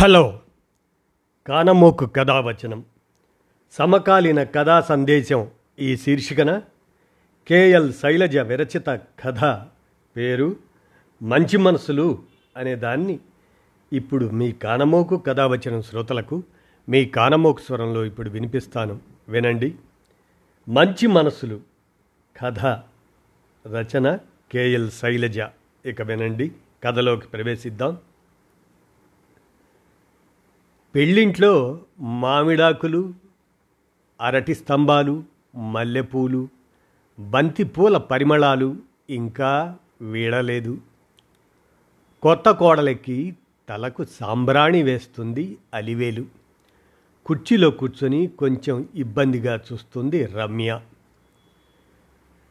Hello. కానమోకు కథావచనం. సమకాలీన కథా సందేశం ఈ శీర్షికన. కేఎల్ శైలజ విరచిత కథ పేరు మంచి మనసులు అనే దాన్ని. ఇప్పుడు మీ కానమోకు కథావచనం శ్రోతలకు మీ కానమోకు స్వరంలో ఇప్పుడు వినిపిస్తాను. వినండి. మంచి మనసులు. కథ. రచన కేఎల్ శైలజ. ఇక వినండి. కథలోకి ప్రవేశిద్దాం. పెళ్ళింట్లో మామిడాకులు అరటి స్తంభాలు మల్లెపూలు బంతిపూల పరిమళాలు ఇంకా వీడలేదు. కొత్త కోడలికి తలకు సాంబ్రాణి వేస్తుంది అలివేలు. కుర్చీలో కూర్చొని కొంచెం ఇబ్బందిగా చూస్తుంది రమ్య.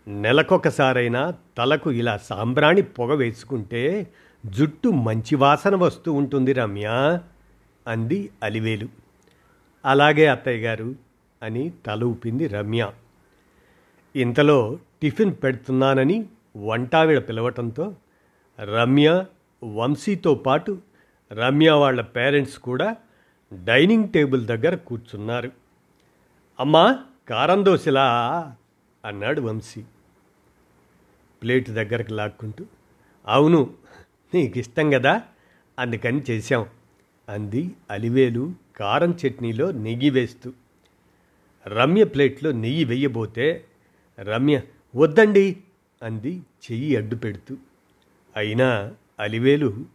నెలకొకసారైనా తలకు ఇలా సాంబ్రాణి పొగ వేసుకుంటే జుట్టు మంచి వాసన వస్తూ ఉంటుంది రమ్య. అంది అలివేలు. అలాగే అత్తయ్య గారు అని తల ఊపింది రమ్య. ఇంతలో టిఫిన్ పెడుతున్నానని వంటావిడ పిలవటంతో రమ్య వంశీతో పాటు రమ్య వాళ్ళ పేరెంట్స్ కూడా డైనింగ్ టేబుల్ దగ్గర కూర్చున్నారు. అమ్మా కారం దోశలా? అన్నాడు వంశీ. ప్లేట్ దగ్గరకు లాక్కుంటూ అవును నీకు ఇష్టం కదా అందుకని చేశాం. అంది అలివేలు కారం చట్నీలో నెయ్యి వేస్తూ. రమ్య ప్లేట్లో నెయ్యి వెయ్యబోతే రమ్య వద్దండి అంది చెయ్యి అడ్డు పెడుతూ. అయినా అలివేలు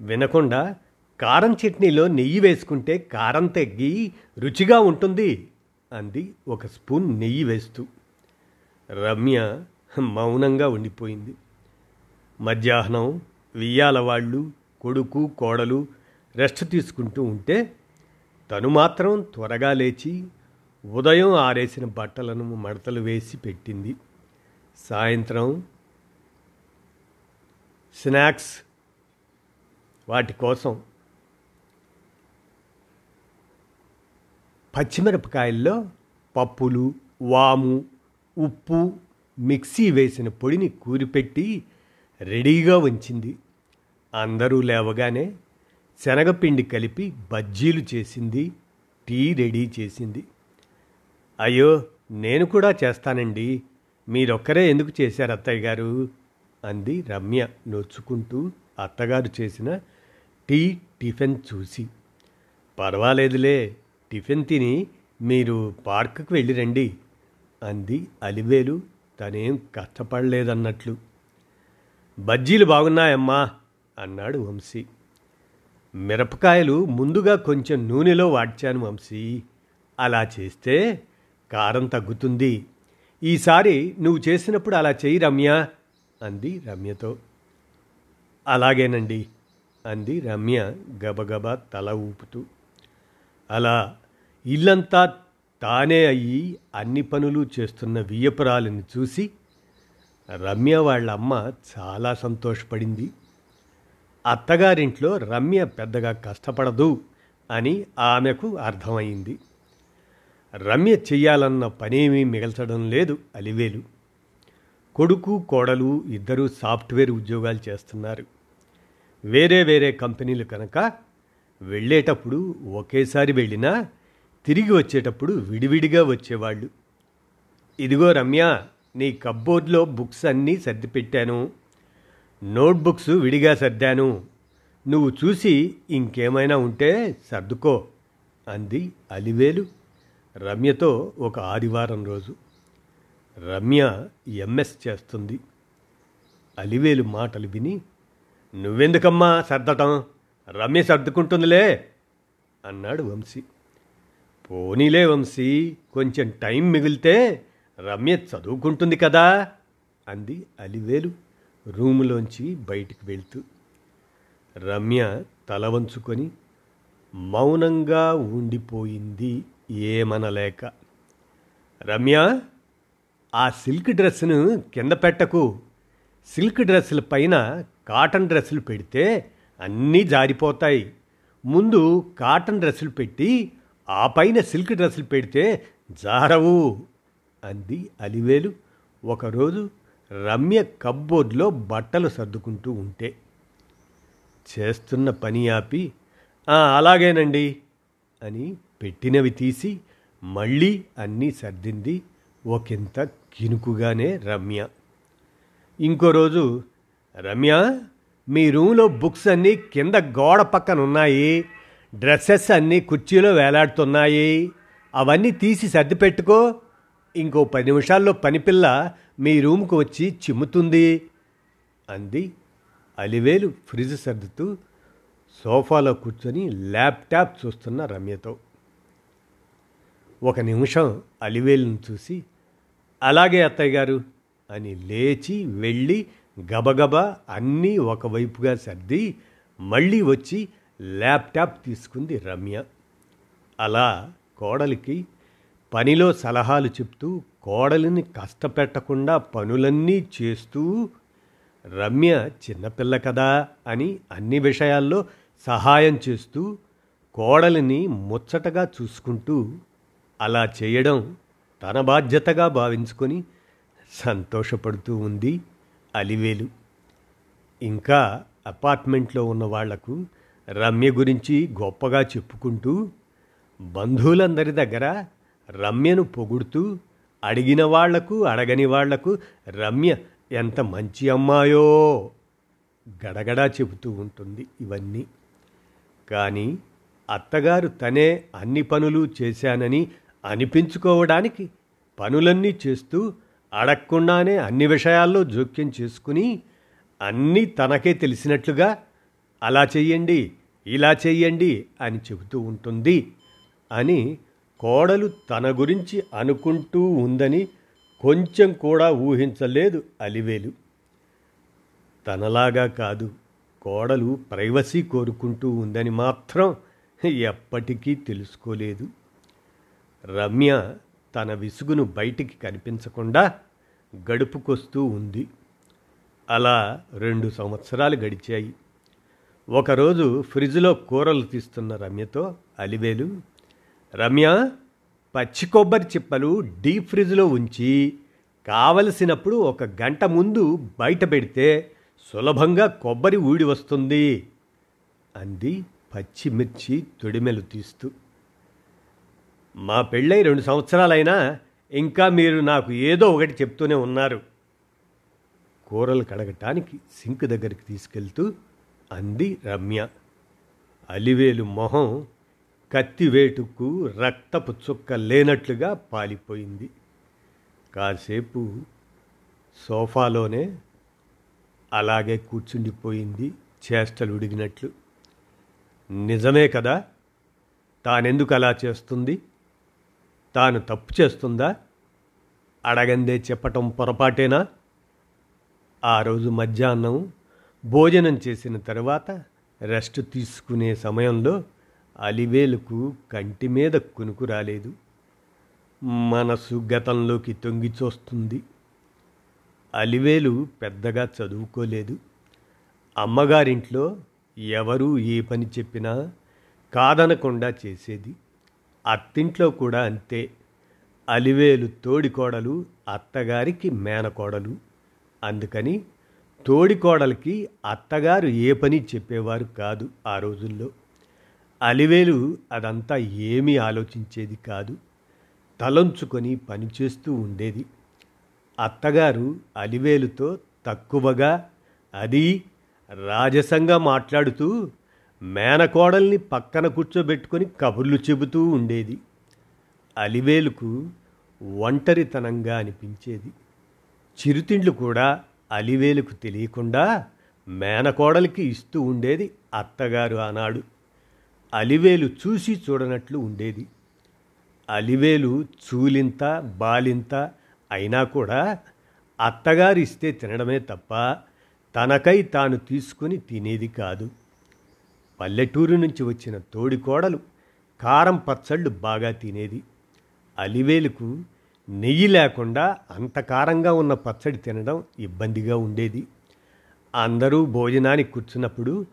వినకుండా కారం చట్నీలో నెయ్యి వేసుకుంటే కారం తగ్గి రుచిగా ఉంటుంది అంది ఒక స్పూన్ నెయ్యి వేస్తూ. రమ్య మౌనంగా ఉండిపోయింది. మధ్యాహ్నం వియ్యాల వాళ్ళు కొడుకు కోడలు రెస్ట్ తీసుకుంటూ ఉంటే తను మాత్రం త్వరగా లేచి ఉదయం ఆరేసిన బట్టలను మడతలు వేసి పెట్టింది. సాయంత్రం స్నాక్స్ వాటి కోసం పచ్చిమిరపకాయల్లో పప్పులు వాము ఉప్పు మిక్సీ వేసిన పొడిని కూరిపెట్టి రెడీగా ఉంచింది. అందరూ లేవగానే శనగపిండి కలిపి బజ్జీలు చేసింది టీ రెడీ చేసింది. అయ్యో నేను కూడా చేస్తానండి. మీరొక్కరే ఎందుకు చేశారు అత్తయ్య గారు? అంది రమ్య నొచ్చుకుంటూ అత్తగారు చేసిన టీ టిఫిన్ చూసి. పర్వాలేదులే టిఫిన్ తిని మీరు పార్కుకు వెళ్ళి రండి అంది అలివేలు తనేం కష్టపడలేదన్నట్లు. బజ్జీలు బాగున్నాయమ్మా అన్నాడు వంశీ. మిరపకాయలు ముందుగా కొంచెం నూనెలో వాడ్చాను వంశీ. అలా చేస్తే కారం తగ్గుతుంది. ఈసారి నువ్వు చేసినప్పుడు అలా చెయ్యి రమ్య అంది రమ్యతో. అలాగేనండి అంది రమ్య గబగబా తల ఊపుతూ. అలా ఇల్లంతా తానే అయ్యి అన్ని పనులు చేస్తున్న వియ్యపురాలని చూసి రమ్య వాళ్ళ అమ్మ చాలా సంతోషపడింది. అత్తగారింట్లో రమ్య పెద్దగా కష్టపడదు అని ఆమెకు అర్థమైంది. రమ్య చెయ్యాలన్న పనేమీ మిగల్చడం లేదు అలివేలు. కొడుకు కోడలు ఇద్దరూ సాఫ్ట్వేర్ ఉద్యోగాలు చేస్తున్నారు. వేరే వేరే కంపెనీలు కనుక వెళ్ళేటప్పుడు ఒకేసారి వెళ్ళినా తిరిగి వచ్చేటప్పుడు విడివిడిగా వచ్చేవాళ్ళు. ఇదిగో రమ్య నీ కబ్బోర్డ్లో బుక్స్ అన్నీ సర్దిపెట్టాను నోట్బుక్స్ విడిగా సర్దాను. నువ్వు చూసి ఇంకేమైనా ఉంటే సర్దుకో అంది అలివేలు రమ్యతో ఒక ఆదివారం రోజు. రమ్య ఎంఎస్ చేస్తుంది. అలివేలు మాటలు విని నువ్వెందుకమ్మా సర్దటం? రమ్య సర్దుకుంటుందిలే అన్నాడు వంశీ. పోనీలే వంశీ కొంచెం టైం మిగిలితే రమ్య చదువుకుంటుంది కదా అంది అలివేలు. రూములోంచి బయటికి వెళ్తూ రమ్య తల వంచుకొని మౌనంగా ఉండిపోయింది ఏమనలేక. రమ్య ఆ సిల్క్ డ్రెస్సును కింద పెట్టకు. సిల్క్ డ్రెస్సుల పైన కాటన్ డ్రెస్సులు పెడితే అన్నీ జారిపోతాయి. ముందు కాటన్ డ్రెస్సులు పెట్టి ఆ పైన సిల్క్ డ్రెస్సులు పెడితే జారవు అంది అలివేలు. ఒకరోజు రమ్య కబ్బోర్డ్లో బట్టలు సర్దుకుంటూ ఉంటే. చేస్తున్న పని ఆపి అలాగేనండి అని పెట్టినవి తీసి మళ్ళీ అన్నీ సర్దింది ఒకంత కినుకుగానే రమ్య. ఇంకో రోజు రమ్య మీ రూమ్లో బుక్స్ అన్నీ కింద గోడ పక్కన ఉన్నాయి డ్రెస్సెస్ అన్నీ కుర్చీలో వేలాడుతున్నాయి అవన్నీ తీసి సర్ది పెట్టుకో ఇంకో పది నిమిషాల్లో పనిపిల్ల మీ రూమ్కి వచ్చి చిమ్ముతుంది అంది అలివేలు ఫ్రిడ్జ్ సర్దుతూ సోఫాలో కూర్చొని ల్యాప్టాప్ చూస్తున్న రమ్యతో. ఒక నిమిషం అలివేలును చూసి అలాగే అత్తయ్య గారు అని లేచి వెళ్ళి గబగబా అన్నీ ఒకవైపుగా సర్ది మళ్ళీ వచ్చి ల్యాప్టాప్ తీసుకుంది రమ్య. అలా కోడలికి పనిలో సలహాలు చెప్తూ కోడలిని కష్టపెట్టకుండా పనులన్నీ చేస్తూ రమ్య చిన్నపిల్ల కదా అని అన్ని విషయాల్లో సహాయం చేస్తూ కోడలిని ముచ్చటగా చూసుకుంటూ అలా చేయడం తన బాధ్యతగా భావించుకొని సంతోషపడుతూ ఉంది అలివేలు. ఇంకా అపార్ట్మెంట్లో ఉన్న వాళ్ళకు రమ్య గురించి గొప్పగా చెప్పుకుంటూ బంధువులందరి దగ్గర రమ్యను పొగుడుతూ అడిగిన వాళ్ళకు అడగని వాళ్ళకు రమ్య ఎంత మంచి అమ్మాయో! గడగడా చెబుతూ ఉంటుంది ఇవన్నీ. కానీ అత్తగారు తనే అన్ని పనులు చేశానని అనిపించుకోవడానికి పనులన్నీ చేస్తూ అడగకుండానే అన్ని విషయాల్లో జోక్యం చేసుకుని అన్నీ తనకే తెలిసినట్లుగా అలా చెయ్యండి ఇలా చెయ్యండి అని చెబుతూ ఉంటుంది అని కోడలు తన గురించి అనుకుంటూ ఉందని కొంచెం కూడా ఊహించలేదు అలివేలు. తనలాగా కాదు కోడలు ప్రైవసీ కోరుకుంటూ ఉందని మాత్రం ఎప్పటికీ తెలుసుకోలేదు. రమ్య తన విసుగును బయటికి కనిపించకుండా గడుపుకొస్తూ ఉంది. అలా రెండు సంవత్సరాలు గడిచాయి. ఒకరోజు ఫ్రిడ్జ్లో కూరలు తీస్తున్న రమ్యతో అలివేలు రమ్య పచ్చి కొబ్బరి చిప్పలు డీప్ ఫ్రిడ్జ్లో ఉంచి కావలసినప్పుడు ఒక గంట ముందు బయట పెడితే సులభంగా కొబ్బరి ఊడి వస్తుంది అంది పచ్చిమిర్చి తొడిమెలు తీస్తూ. మా పెళ్ళై రెండు సంవత్సరాలైనా ఇంకా మీరు నాకు ఏదో ఒకటి చెప్తూనే ఉన్నారు. కూరలు కడగటానికి సింక్ దగ్గరికి తీసుకెళ్తూ అంది రమ్య. అలివేలు మొహం కత్తివేటుకు రక్తపు చుక్క లేనట్లుగా పాలిపోయింది. కాసేపు సోఫాలోనే అలాగే కూర్చుండిపోయింది చేష్టలు ఉడిగినట్లు. నిజమే కదా తానెందుకు అలా చేస్తుంది? తాను తప్పు చేస్తుందా? అడగందే చెప్పటం పొరపాటేనా? ఆ రోజు మధ్యాహ్నం భోజనం చేసిన తర్వాత రెస్ట్ తీసుకునే సమయంలో అలివేలుకు కంటి మీద కునుకు రాలేదు. మనసు గతంలోకి తొంగి చూస్తుంది. అలివేలు పెద్దగా చదువుకోలేదు. అమ్మగారింట్లో ఎవరు ఏ పని చెప్పినా కాదనకుండా చేసేది. అత్తింట్లో కూడా అంతే. అలివేలు తోడికోడలు అత్తగారికి మేనకోడలు. అందుకని తోడికోడలికి అత్తగారు ఏ పని చెప్పేవారు కాదు ఆ రోజుల్లో. అలివేలు అదంతా ఏమీ ఆలోచించేది కాదు. తలంచుకొని పనిచేస్తూ ఉండేది. అత్తగారు అలివేలుతో తక్కువగా అది రాజసంగా మాట్లాడుతూ మేనకోడల్ని పక్కన కూర్చోబెట్టుకొని కబుర్లు చెబుతూ ఉండేది. అలివేలుకు ఒంటరితనంగా అనిపించేది. చిరుతిండ్లు కూడా అలివేలుకు తెలియకుండా మేనకోడలికి ఇస్తూ ఉండేది అత్తగారు ఆనాడు. అలివేలు చూసి చూడనట్లు ఉండేది. అలివేలు చూలింత బాలింత అయినా కూడా అత్తగారు ఇస్తే తినడమే తప్ప తనకై తాను తీసుకుని తినేది కాదు. పల్లెటూరు నుంచి వచ్చిన తోడికోడలు కారం పచ్చళ్ళు బాగా తినేది. అలివేలుకు నెయ్యి లేకుండా అంత కారంగా ఉన్న పచ్చడి తినడం ఇబ్బందిగా ఉండేది. అందరూ భోజనానికి కూర్చున్నప్పుడు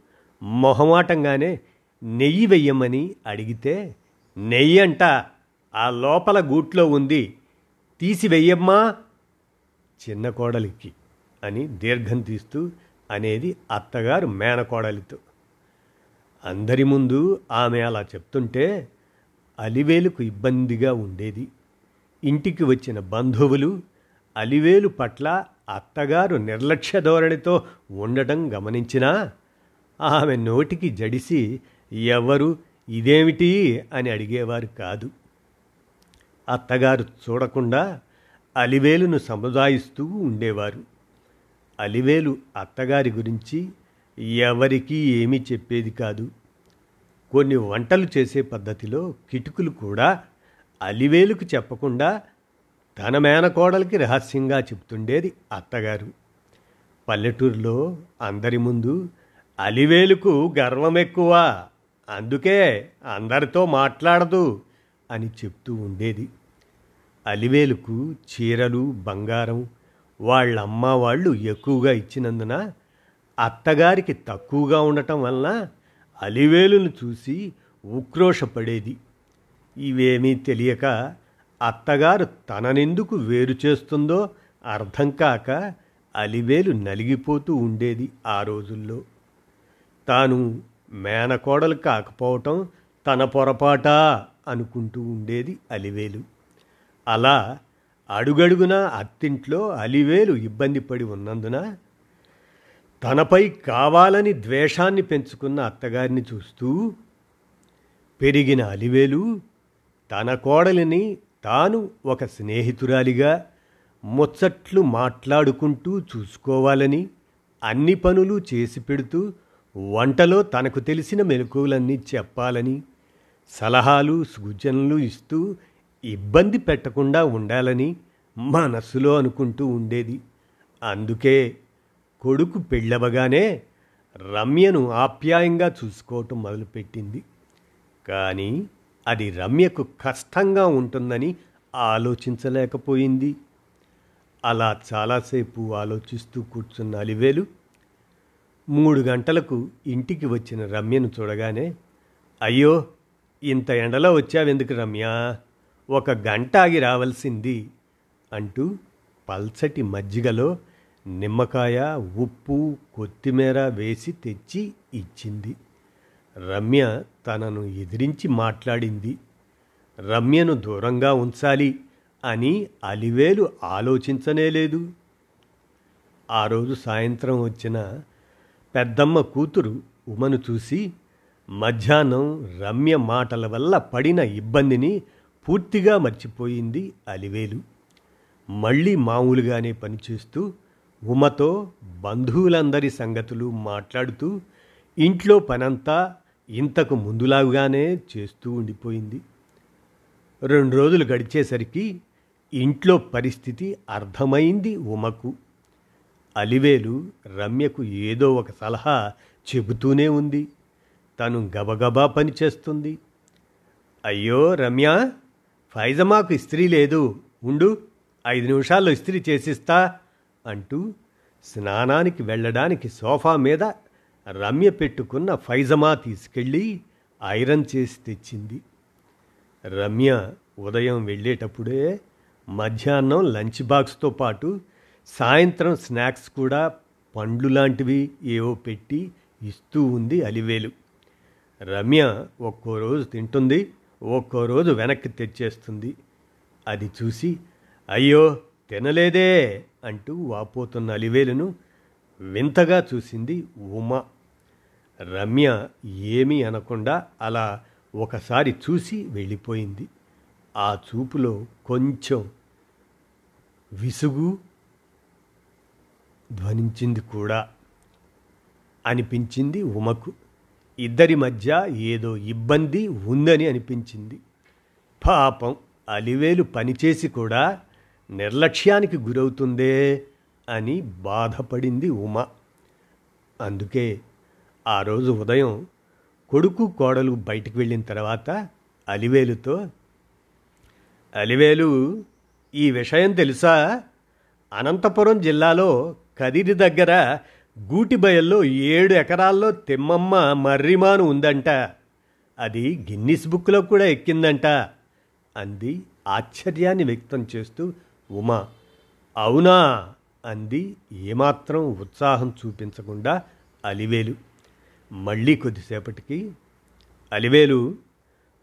మొహమాటంగానే నెయ్యి వెయ్యమని అడిగితే నెయ్యి అంట ఆ లోపల గూట్లో ఉంది తీసి వెయ్యమ్మా చిన్న కోడలికి అని దీర్ఘం తీస్తూ అనేది అత్తగారు మేనకోడలితో. అందరి ముందు ఆమె అలా చెప్తుంటే అలివేలుకు ఇబ్బందిగా ఉండేది. ఇంటికి వచ్చిన బంధువులు అలివేలు పట్ల అత్తగారు నిర్లక్ష్య ధోరణితో ఉండటం గమనించినా ఆమె నోటికి జడిసి ఎవరు ఇదేమిటి అని అడిగేవారు కాదు. అత్తగారు చూడకుండా అలివేలును సముదాయిస్తూ ఉండేవారు. అలివేలు అత్తగారి గురించి ఎవరికీ ఏమీ చెప్పేది కాదు. కొన్ని వంటలు చేసే పద్ధతిలో కిటుకులు కూడా అలివేలుకు చెప్పకుండా తన మేనకోడలికి రహస్యంగా చెప్తుండేది అత్తగారు. పల్లెటూరులో అందరి ముందు అలివేలుకు గర్వం ఎక్కువ అందుకే అందరితో మాట్లాడదు అని చెప్తూ ఉండేది. అలివేలుకు చీరలు బంగారం వాళ్ళమ్మ వాళ్ళు ఎక్కువగా ఇచ్చినందున అత్తగారికి తక్కువగా ఉండటం వలన అలివేలును చూసి ఉక్రోషపడేది. ఇవేమీ తెలియక అత్తగారు తననెందుకు వేరు చేస్తుందో అర్థం కాక అలివేలు నలిగిపోతూ ఉండేది ఆ రోజుల్లో. తాను మేనకోడలు కాకపోవటం తన పొరపాటా అనుకుంటూ ఉండేది అలివేలు. అలా అడుగడుగునా అత్తింట్లో అలివేలు ఇబ్బంది పడి ఉన్నందున తనపై కావాలని ద్వేషాన్ని పెంచుకున్న అత్తగారిని చూస్తూ పెరిగిన అలివేలు తన కోడలిని తాను ఒక స్నేహితురాలిగా ముచ్చట్లు మాట్లాడుకుంటూ చూసుకోవాలని అన్ని పనులు చేసి పెడుతూ వంటలో తనకు తెలిసిన మెలకువలన్నీ చెప్పాలని సలహాలు సూచనలు ఇస్తూ ఇబ్బంది పెట్టకుండా ఉండాలని మనస్సులో అనుకుంటూ ఉండేది. అందుకే కొడుకు పెళ్ళవగానే రమ్యను ఆప్యాయంగా చూసుకోవటం మొదలుపెట్టింది. కానీ అది రమ్యకు కష్టంగా ఉంటుందని ఆలోచించలేకపోయింది. అలా చాలాసేపు ఆలోచిస్తూ కూర్చున్న అలివేలు మూడు గంటలకు ఇంటికి వచ్చిన రమ్యను చూడగానే అయ్యో ఇంత ఎండలో వచ్చావెందుకు రమ్య? ఒక గంట ఆగి రావాల్సింది అంటూ పల్సటి మజ్జిగలో నిమ్మకాయ ఉప్పు కొత్తిమీర వేసి తెచ్చి ఇచ్చింది. రమ్య తనను ఎదిరించి మాట్లాడింది. రమ్యను దూరంగా ఉంచాలి అని అలివేలు ఆలోచించనే లేదు ఆ రోజు సాయంత్రం వచ్చిన పెద్దమ్మ కూతురు ఉమను చూసి మధ్యాహ్నం రమ్య మాటల వల్ల పడిన ఇబ్బందిని పూర్తిగా మర్చిపోయింది అలివేలు. మళ్ళీ మామూలుగానే పనిచేస్తూ ఉమతో బంధువులందరి సంగతులు మాట్లాడుతూ ఇంట్లో పనంతా ఇంతకు ముందులాగానే చేస్తూ ఉండిపోయింది. రెండు రోజులు గడిచేసరికి ఇంట్లో పరిస్థితి అర్థమైంది ఉమకు. అలివేలు రమ్యకు ఏదో ఒక సలహా చెబుతూనే ఉంది. తను గబగబా పనిచేస్తుంది అయ్యో రమ్య ఫైజమాకు ఇస్త్రీ లేదు. ఉండు ఐదు నిమిషాల్లో ఇస్త్రీ చేసిస్తా అంటూ స్నానానికి వెళ్ళడానికి సోఫా మీద రమ్య పెట్టుకున్న ఫైజమా తీసుకెళ్ళి ఐరన్ చేసి తెచ్చింది. రమ్య ఉదయం వెళ్ళేటప్పుడే మధ్యాహ్నం లంచ్ బాక్స్తో పాటు సాయంత్రం స్నాక్స్ కూడా పండ్లు లాంటివి ఏవో పెట్టి ఇస్తూ ఉంది అలివేలు. రమ్య ఒక్కో రోజు తింటుంది ఒక్కో రోజు వెనక్కి తెచ్చేస్తుంది. అది చూసి అయ్యో తినలేదే అంటూ వాపోతున్న అలివేలును వింతగా చూసింది ఉమ. రమ్య ఏమీ అనకుండా అలా ఒకసారి చూసి వెళ్ళిపోయింది. ఆ చూపులో కొంచెం విసుగు ధ్వనించింది కూడా అనిపించింది ఉమకు. ఇద్దరి మధ్య ఏదో ఇబ్బంది ఉందని అనిపించింది. పాపం అలివేలు పనిచేసి కూడా నిర్లక్ష్యానికి గురవుతుందే అని బాధపడింది ఉమ. అందుకే ఆ రోజు ఉదయం కొడుకు కోడలు బయటికి వెళ్ళిన తర్వాత అలివేలుతో అలివేలు ఈ విషయం తెలుసా? అనంతపురం జిల్లాలో కదిరి దగ్గర గూటిబయల్లో ఏడు ఎకరాల్లో తిమ్మమ్మ మర్రిమాను ఉందంట. అది గిన్నిస్ బుక్లో కూడా ఎక్కిందంట అంది ఆశ్చర్యాన్ని వ్యక్తం చేస్తూ ఉమా. అవునా అంది ఏమాత్రం ఉత్సాహం చూపించకుండా అలివేలు. మళ్ళీ కొద్దిసేపటికి అలివేలు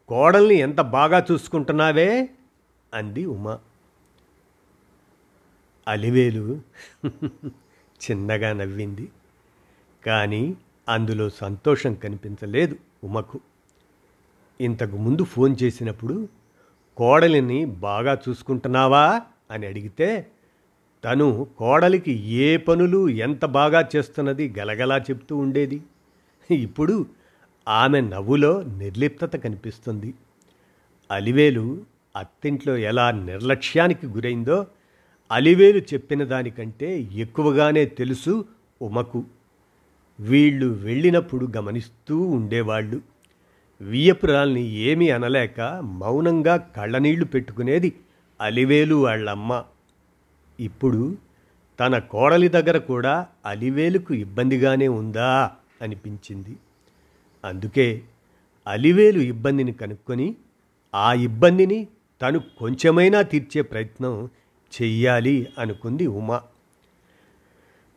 కోడల్ని ఎంత బాగా చూసుకుంటున్నావే? అంది ఉమా. అలివేలు. చిన్నగా నవ్వింది. కానీ అందులో సంతోషం కనిపించలేదు ఉమకు. ఇంతకు ముందు ఫోన్ చేసినప్పుడు కోడలిని బాగా చూసుకుంటున్నావా? అని అడిగితే తను కోడలికి ఏ పనులు ఎంత బాగా చేస్తున్నది గలగలా చెప్తూ ఉండేది. ఇప్పుడు ఆమె నవ్వులో నిర్లిప్తత కనిపిస్తుంది. అలివేలు అత్తింట్లో ఎలా నిర్లక్ష్యానికి గురైందో అలివేలు చెప్పిన దానికంటే ఎక్కువగానే తెలుసు ఉమకు. వీళ్ళు వెళ్ళినప్పుడు గమనిస్తూ ఉండేవాళ్ళు. వియ్యపురాల్ని ఏమీ అనలేక మౌనంగా కళ్ళనీళ్ళు పెట్టుకునేది అలివేలు వాళ్ళమ్మ. ఇప్పుడు తన కోడలి దగ్గర కూడా అలివేలుకు ఇబ్బందిగానే ఉందా అనిపించింది. అందుకే అలివేలు ఇబ్బందిని కనుక్కొని ఆ ఇబ్బందిని తను కొంచెమైనా తీర్చే ప్రయత్నం చెయ్యాలి అనుకుంది ఉమా.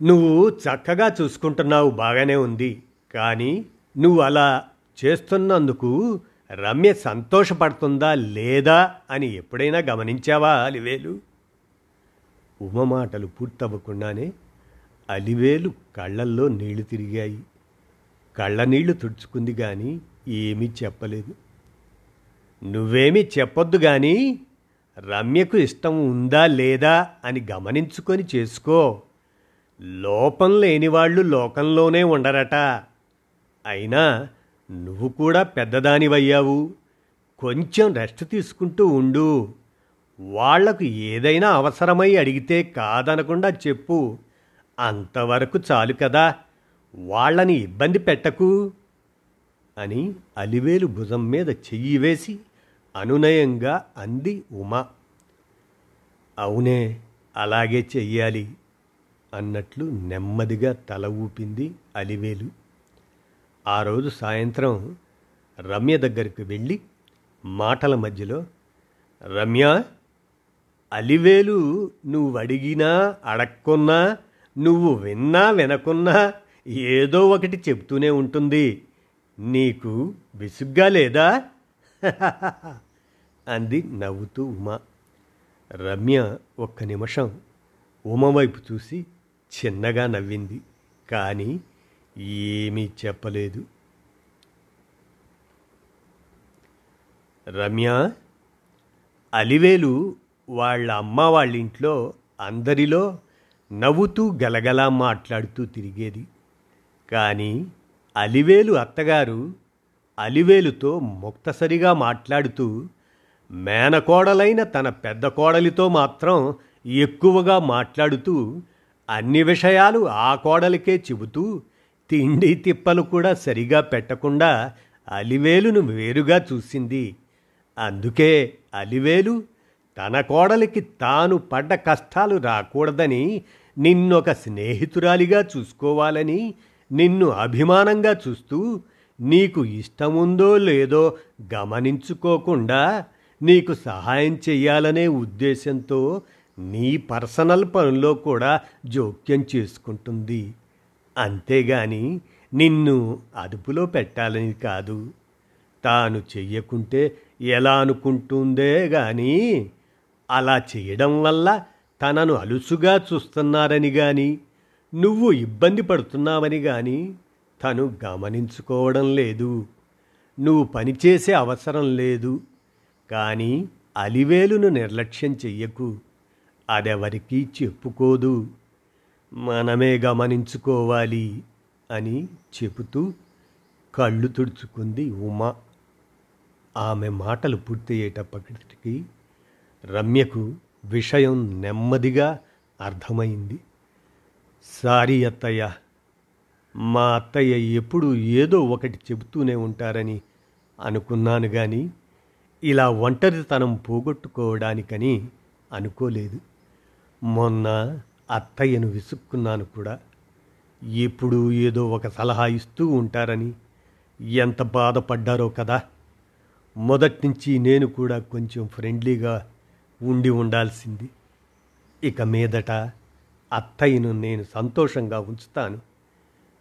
నువ్వు చక్కగా చూసుకుంటున్నావు బాగానే ఉంది కానీ నువ్వు అలా చేస్తున్నందుకు రమ్య సంతోషపడుతుందా లేదా అని ఎప్పుడైనా గమనించావా అలివేలు? ఉమ మాటలు పూర్తవ్వకుండానే అలివేలు కళ్ళల్లో నీళ్ళు తిరిగాయి. కళ్ళ నీళ్ళు తుడుచుకుంది కానీ ఏమీ చెప్పలేదు. నువ్వేమీ చెప్పొద్దు కానీ రమ్యకు ఇష్టం ఉందా లేదా అని గమనించుకొని చేసుకో. లోపం లేనివాళ్ళు లోకంలోనే ఉండరట. అయినా నువ్వు కూడా పెద్దదానివయ్యావు. కొంచెం రెస్ట్ తీసుకుంటూ ఉండు. వాళ్ళకు ఏదైనా అవసరమై అడిగితే కాదనకుండా చెప్పు. అంతవరకు చాలు కదా. వాళ్ళని ఇబ్బంది పెట్టకు అని అలివేలు భుజం మీద చెయ్యి వేసి అనునయంగా అంది ఉమా. అవునే అలాగే చెయ్యాలి అన్నట్లు నెమ్మదిగా తల ఊపింది అలివేలు. ఆ రోజు సాయంత్రం రమ్య దగ్గరికి వెళ్ళి మాటల మధ్యలో రమ్య అలివేలు నువ్వు అడిగినా అడక్కున్నా నువ్వు విన్నా వినకున్నా ఏదో ఒకటి చెప్తూనే ఉంటుంది. నీకు విసుగ్గా లేదా? అంది నవ్వుతూ ఉమ. రమ్య ఒక్క నిమిషం ఉమ వైపు చూసి చిన్నగా నవ్వింది. కానీ ఏమీ చెప్పలేదు. రమ్య అలివేలు వాళ్ళ అమ్మ వాళ్ళ ఇంట్లో అందరిలో నవ్వుతూ గలగలా మాట్లాడుతూ తిరిగేది. కానీ అలివేలు అత్తగారు అలివేలుతో ముక్తసరిగా మాట్లాడుతూ మేనకోడలైన తన పెద్ద కోడలితో మాత్రం ఎక్కువగా మాట్లాడుతూ అన్ని విషయాలు ఆ కోడలికే చెబుతూ తిండి తిప్పలు కూడా సరిగా పెట్టకుండా అలివేలును వేరుగా చూసింది. అందుకే అలివేలు తన కోడలికి తాను పడ్డ కష్టాలు రాకూడదని నిన్నొక స్నేహితురాలిగా చూసుకోవాలని నిన్ను అభిమానంగా చూస్తూ నీకు ఇష్టముందో లేదో గమనించుకోకుండా నీకు సహాయం చెయ్యాలనే ఉద్దేశంతో నీ పర్సనల్ పనుల్లో కూడా జోక్యం చేసుకుంటుంది. అంతేగాని నిన్ను అదుపులో పెట్టాలని కాదు. తాను చెయ్యకుంటే ఎలా అనుకుంటుందే గాని అలా చేయడం వల్ల తనను అలుసుగా చూస్తున్నారని గాని నువ్వు ఇబ్బంది పడుతున్నావని గాని తను గమనించుకోవడం లేదు. నువ్వు పనిచేసే అవసరం లేదు. కానీ అలివేలును నిర్లక్ష్యం చెయ్యకు. అదెవరికీ చెప్పుకోదు. మనమే గమనించుకోవాలి అని చెబుతూ కళ్ళు తుడుచుకుంది ఉమా. ఆమె మాటలు పూర్తయ్యేటప్పటికి రమ్యకు విషయం నెమ్మదిగా అర్థమైంది. సారీ అత్తయ్య మా అత్తయ్య ఎప్పుడు ఏదో ఒకటి చెబుతూనే ఉంటారని అనుకున్నాను కానీ ఇలా ఒంటరితనం పోగొట్టుకోవడానికని అనుకోలేదు. మొన్న అత్తయ్యను విసుక్కున్నాను కూడా. ఎప్పుడూ ఏదో ఒక సలహా ఇస్తూ ఉంటారని ఎంత బాధపడ్డారో కదా. మొదట్నుంచి నేను కూడా కొంచెం ఫ్రెండ్లీగా ఉండి ఉండాల్సింది. ఇక మీదట అత్తయ్యను నేను సంతోషంగా ఉంచుతాను.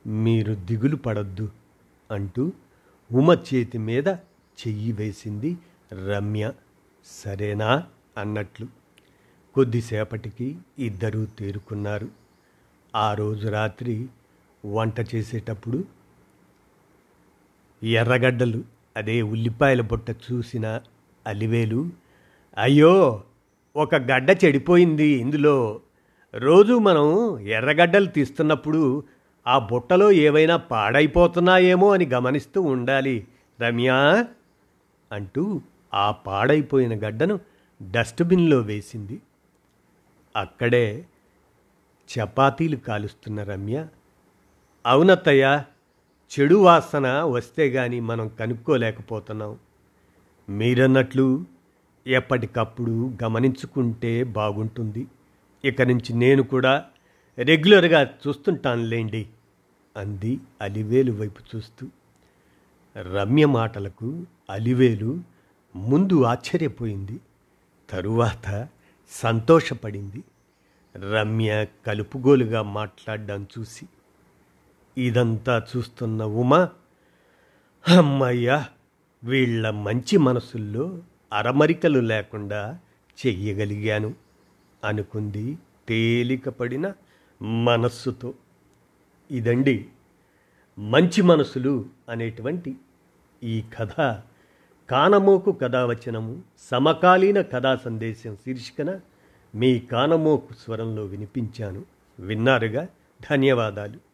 మీరు దిగులు పడద్దు అంటూ ఉమ చేతి మీద చెయ్యి వేసింది రమ్య సరేనా అన్నట్లు కొద్దిసేపటికి ఇద్దరూ తేరుకున్నారు. ఆ రోజు రాత్రి వంట చేసేటప్పుడు ఎర్రగడ్డలు అదే ఉల్లిపాయల బుట్ట చూసిన అలివేలు అయ్యో ఒక గడ్డ చెడిపోయింది ఇందులో. రోజు మనం ఎర్రగడ్డలు తీస్తున్నప్పుడు ఆ బుట్టలో ఏవైనా పాడైపోతున్నాయేమో అని గమనిస్తూ ఉండాలి. రమ్య అంటూ ఆ పాడైపోయిన గడ్డను డస్ట్బిన్లో వేసింది. అక్కడే చపాతీలు కాలుస్తున్న రమ్య అవునత్తయ్య చెడు వాసన వస్తే గాని మనం కనుక్కోలేకపోతున్నాం. మీరన్నట్లు ఎప్పటికప్పుడు గమనించుకుంటే బాగుంటుంది. ఇక నుంచి నేను కూడా రెగ్యులర్గా చూస్తుంటానులేండి అంది అలివేలు వైపు చూస్తూ. రమ్య మాటలకు అలివేలు ముందు ఆశ్చర్యపోయింది. తరువాత సంతోషపడింది. రమ్య కలుపుగోలుగా మాట్లాడడం చూసి ఇదంతా చూస్తున్న ఉమా? అమ్మయ్యా వీళ్ళ మంచి మనసుల్లో అరమరికలు లేకుండా చెయ్యగలిగాను అనుకుంది తేలికపడిన మనస్సుతో. ఇదండి మంచి మనసులు అనేటువంటి ఈ కథ కానమోకు కథావచనము సమకాలీన కథా సందేశం శీర్షికన మీ కానమోకు స్వరంలో వినిపించాను. విన్నారుగా? ధన్యవాదాలు.